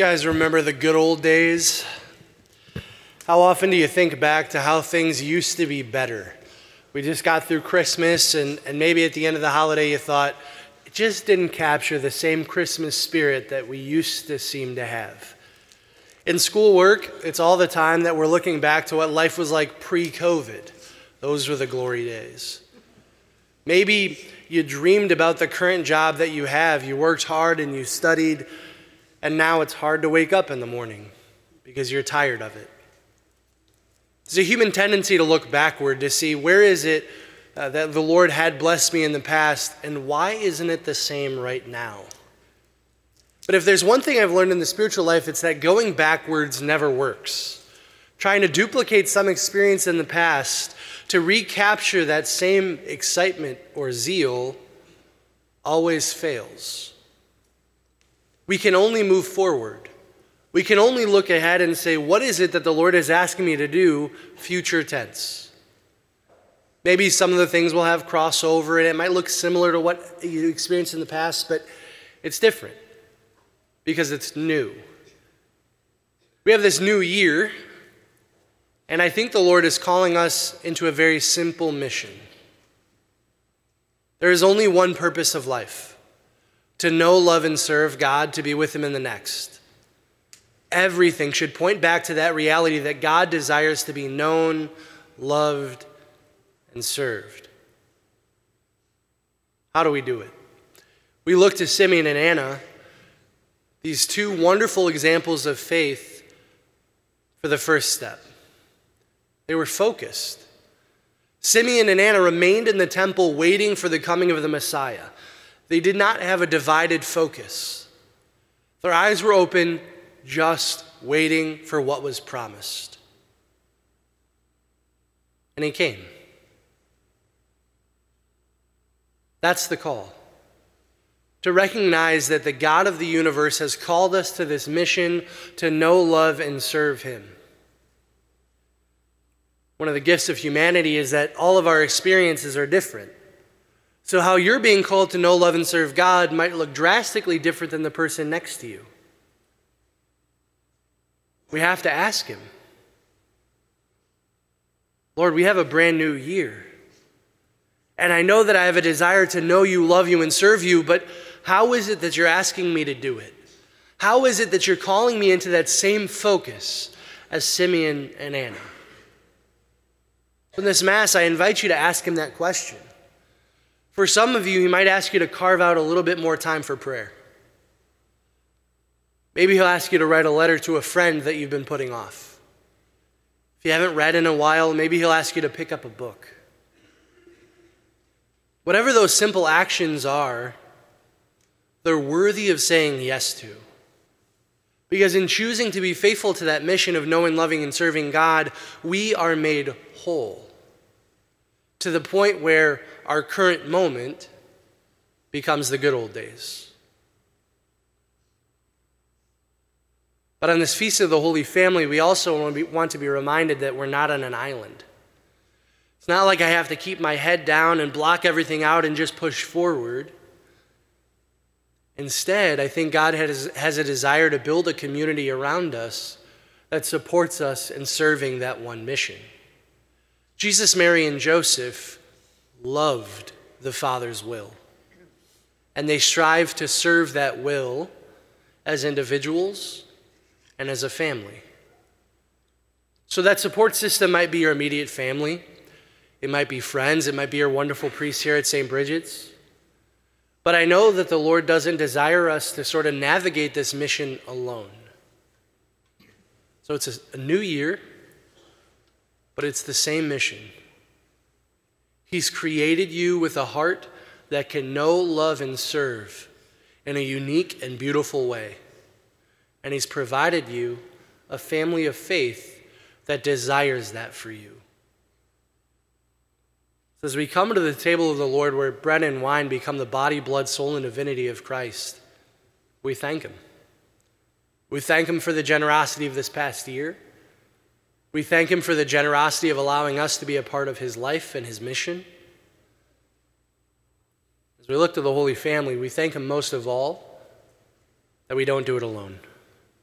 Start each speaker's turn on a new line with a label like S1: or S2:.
S1: Guys remember the good old days? How often do you think back to how things used to be better? We just got through Christmas, and, and maybe at the end of the holiday, you thought, it just didn't capture the same Christmas spirit that we used to seem to have. In schoolwork, it's all the time that we're looking back to what life was like pre COVID. Those were the glory days. Maybe you dreamed about the current job that you have. You worked hard and you studied, and now it's hard to wake up in the morning because you're tired of it. There's a human tendency to look backward to see where is it uh, that the Lord had blessed me in the past, and why isn't it the same right now? But if there's one thing I've learned in the spiritual life, it's that going backwards never works. Trying to duplicate some experience in the past to recapture that same excitement or zeal always fails. We can only move forward. We can only look ahead and say, what is it that the Lord is asking me to do, future tense? Maybe some of the things will have crossover and it might look similar to what you experienced in the past, but it's different because it's new. We have this new year and I think the Lord is calling us into a very simple mission. There is only one purpose of life to know, love, and serve God, to be with Him in the next. Everything should point back to that reality that God desires to be known, loved, and served. How do we do it? We look to Simeon and Anna, these two wonderful examples of faith, for the first step. They were focused. Simeon and Anna remained in the temple waiting for the coming of the Messiah. They did not have a divided focus. Their eyes were open, just waiting for what was promised. And he came. That's the call. To recognize that the God of the universe has called us to this mission to know, love, and serve him. One of the gifts of humanity is that all of our experiences are different. So, how you're being called to know, love, and serve God might look drastically different than the person next to you. We have to ask Him Lord, we have a brand new year. And I know that I have a desire to know you, love you, and serve you, but how is it that you're asking me to do it? How is it that you're calling me into that same focus as Simeon and Anna? In this Mass, I invite you to ask him that question. For some of you, he might ask you to carve out a little bit more time for prayer. Maybe he'll ask you to write a letter to a friend that you've been putting off. If you haven't read in a while, maybe he'll ask you to pick up a book. Whatever those simple actions are, they're worthy of saying yes to. Because in choosing to be faithful to that mission of knowing, loving, and serving God, we are made whole to the point where our current moment becomes the good old days. But on this Feast of the Holy Family, we also want to be reminded that we're not on an island. It's not like I have to keep my head down and block everything out and just push forward. Instead, I think God has, has a desire to build a community around us that supports us in serving that one mission. Jesus, Mary, and Joseph loved the Father's will, and they strive to serve that will as individuals and as a family. So, that support system might be your immediate family, it might be friends, it might be your wonderful priest here at St. Bridget's. But I know that the Lord doesn't desire us to sort of navigate this mission alone. So it's a, new year, but it's the same mission. He's created you with a heart that can know, love, and serve in a unique and beautiful way. And He's provided you a family of faith that desires that for you. So as we come to the table of the Lord where bread and wine become the body, blood, soul, and divinity of Christ, we thank Him. We thank Him for the generosity of this past year. We thank Him for the generosity of allowing us to be a part of His life and His mission. As we look to the Holy Family, we thank Him most of all that we don't do it alone.